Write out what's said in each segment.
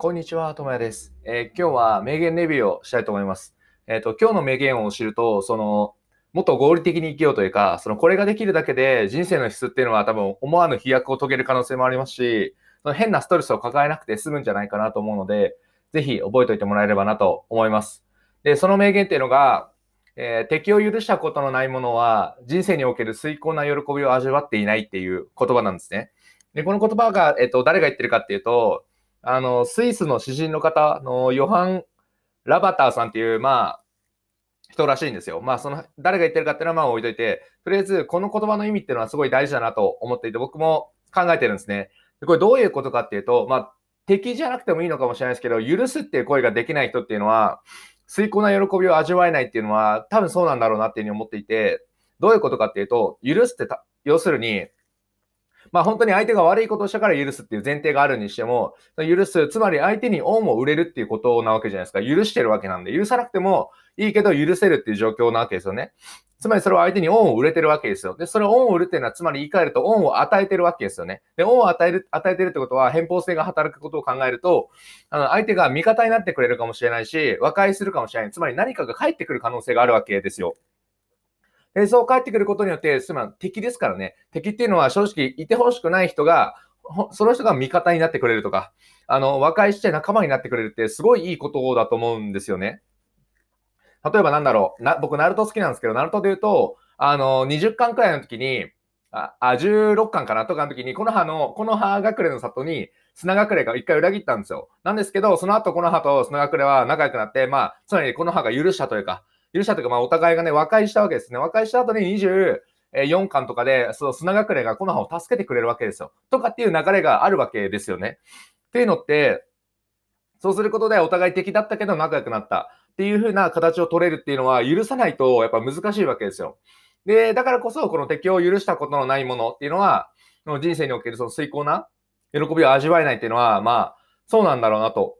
こんにちは、ともやです。えー今日は名言レビューをしたいと思います。えっ、と、今日の名言を知ると、その、もっと合理的に生きようというか、その、これができるだけで人生の質っていうのは多分思わぬ飛躍を遂げる可能性もありますし、その変なストレスを抱えなくて済むんじゃないかなと思うので、ぜひ覚えておいてもらえればなと思います。で、その名言っていうのが、えー敵を許したことのないものは、人生における崇高な喜びを味わっていないっていう言葉なんですね。で、この言葉が、えっ、と、誰が言ってるかっていうと、あの、スイスの詩人の方のヨハン・ラバターさんっていう、まあ、人らしいんですよ。まあ、その、誰が言ってるかっていうのはまあ置いといて、とりあえず、この言葉の意味っていうのはすごい大事だなと思っていて、僕も考えてるんですね。これどういうことかっていうと、まあ、敵じゃなくてもいいのかもしれないですけど、許すっていう声ができない人っていうのは、崇高な喜びを味わえないっていうのは、多分そうなんだろうなっていうふうに思っていて、どういうことかっていうと、許すってた、要するに、まあ本当に相手が悪いことをしたから許すっていう前提があるにしても、許す、つまり相手に恩を売れるっていうことなわけじゃないですか。許してるわけなんで、許さなくてもいいけど許せるっていう状況なわけですよね。つまりそれは相手に恩を売れてるわけですよ。で、それを恩を売るっていうのは、つまり言い換えると恩を与えてるわけですよね。で、恩を与える、与えてるってことは、偏方性が働くことを考えると、あの、相手が味方になってくれるかもしれないし、和解するかもしれない。つまり何かが返ってくる可能性があるわけですよ。で、そう帰ってくることによって、つまり敵ですからね。敵っていうのは正直いてほしくない人が、その人が味方になってくれるとか、あの、和解して仲間になってくれるってすごいいいことだと思うんですよね。例えばなんだろう。な僕、ナルト好きなんですけど、ナルトで言うと、あの、20巻くらいの時に、あ、あ16巻かな？とかの時に、この葉の、この葉隠れの里に、砂隠れが一回裏切ったんですよ。なんですけど、その後この葉と砂隠れは仲良くなって、まあ、つまりこの葉が許したというか、許したというか、まあ、お互いがね、和解したわけですね。和解した後に24巻とかで、その砂隠れがこの葉を助けてくれるわけですよ。とかっていう流れがあるわけですよね。っていうのって、そうすることでお互い敵だったけど仲良くなったっていう風な形を取れるっていうのは許さないとやっぱ難しいわけですよ。で、だからこそこの敵を許したことのないものっていうのは、その人生におけるその崇高な喜びを味わえないっていうのは、まあ、そうなんだろうなと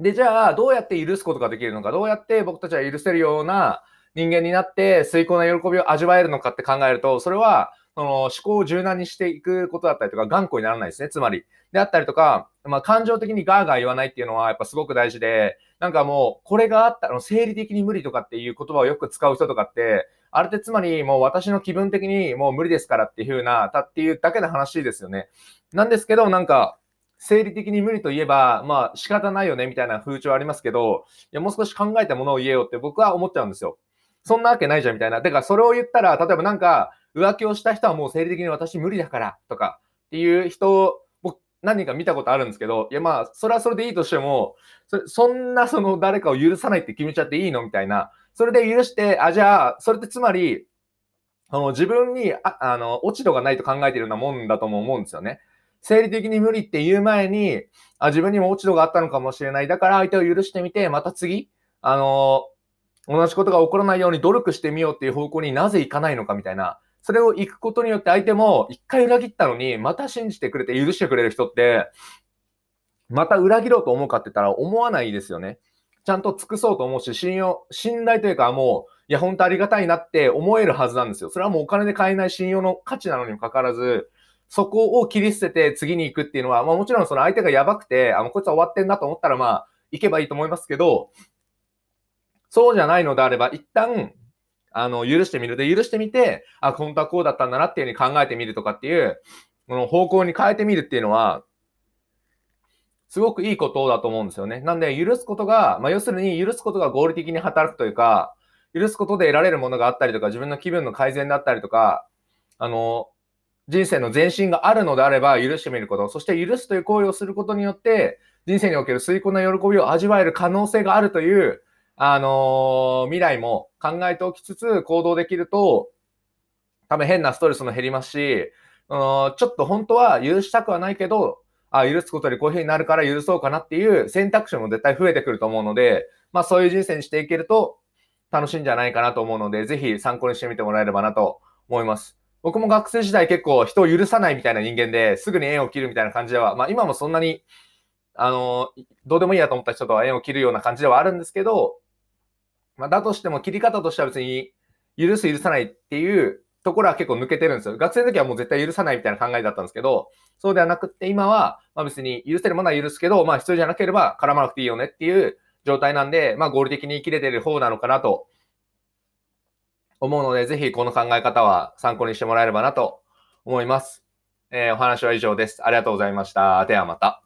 で、じゃあ、どうやって許すことができるのか、どうやって僕たちは許せるような人間になって、崇高な喜びを味わえるのかって考えると、それは、その思考を柔軟にしていくことだったりとか、頑固にならないですね、つまり。であったりとか、まあ、感情的にガーガー言わないっていうのは、やっぱすごく大事で、なんかもう、これがあったら、生理的に無理とかっていう言葉をよく使う人とかって、あれってつまり、もう私の気分的にもう無理ですからっていう風な、たっていうだけの話ですよね。なんですけど、なんか、生理的に無理といえば、まあ仕方ないよねみたいな風潮ありますけど、いやもう少し考えたものを言えよって僕は思っちゃうんですよ。そんなわけないじゃんみたいな。てからそれを言ったら、例えばなんか浮気をした人はもう生理的に私無理だからとかっていう人を僕何人か見たことあるんですけど、いやまあそれはそれでいいとしても、そそんなその誰かを許さないって決めちゃっていいの？みたいな。それで許して、あ、じゃあ、それってつまり、あの自分にああの落ち度がないと考えているようなもんだとも思うんですよね。生理的に無理って言う前に、あ自分にも落ち度があったのかもしれない。だから相手を許してみて、また次、あの同じことが起こらないように努力してみようっていう方向になぜ行かないのかみたいな。それを行くことによって相手も一回裏切ったのに、また信じてくれて許してくれる人って、また裏切ろうと思うかって言ったら思わないですよね。ちゃんと尽くそうと思うし、信用、信頼というかもう、いや、本当ありがたいなって思えるはずなんですよ。それはもうお金で買えない信用の価値なのにもかかわらず、そこを切り捨てて次に行くっていうのは、まあもちろんその相手がやばくて、あの、こいつは終わってんなと思ったら、まあ、行けばいいと思いますけど、そうじゃないのであれば、一旦、あの、許してみる。で、許してみて、あ、本当はこうだったんだなっていうふうに考えてみるとかっていう、この方向に変えてみるっていうのは、すごくいいことだと思うんですよね。なんで、許すことが、まあ、要するに許すことが合理的に働くというか、許すことで得られるものがあったりとか、自分の気分の改善だったりとか、あの、人生の前進があるのであれば許してみること、そして許すという行為をすることによって、人生における崇高な喜びを味わえる可能性があるという、あのー未来も考えておきつつ行動できると、多分変なストレスも減りますし、うんちょっと本当は許したくはないけど、あ、許すことでこういう風になるから許そうかなっていう選択肢も絶対増えてくると思うので、まあそういう人生にしていけると楽しいんじゃないかなと思うので、ぜひ参考にしてみてもらえればなと思います。僕も学生時代結構人を許さないみたいな人間ですぐに縁を切るみたいな感じでは、まあ今もそんなに、あの、どうでもいいやと思った人とは縁を切るような感じではあるんですけど、まあだとしても切り方としては別に許す許さないっていうところは結構抜けてるんですよ。学生の時はもう絶対許さないみたいな考えだったんですけど、そうではなくって今は、まあ別に許せるものは許すけど、まあ必要じゃなければ絡まなくていいよねっていう状態なんで、まあ合理的に生きれてる方なのかなと思うので、ぜひこの考え方は参考にしてもらえればなと思います。えー、お話は以上です。ありがとうございました。ではまた。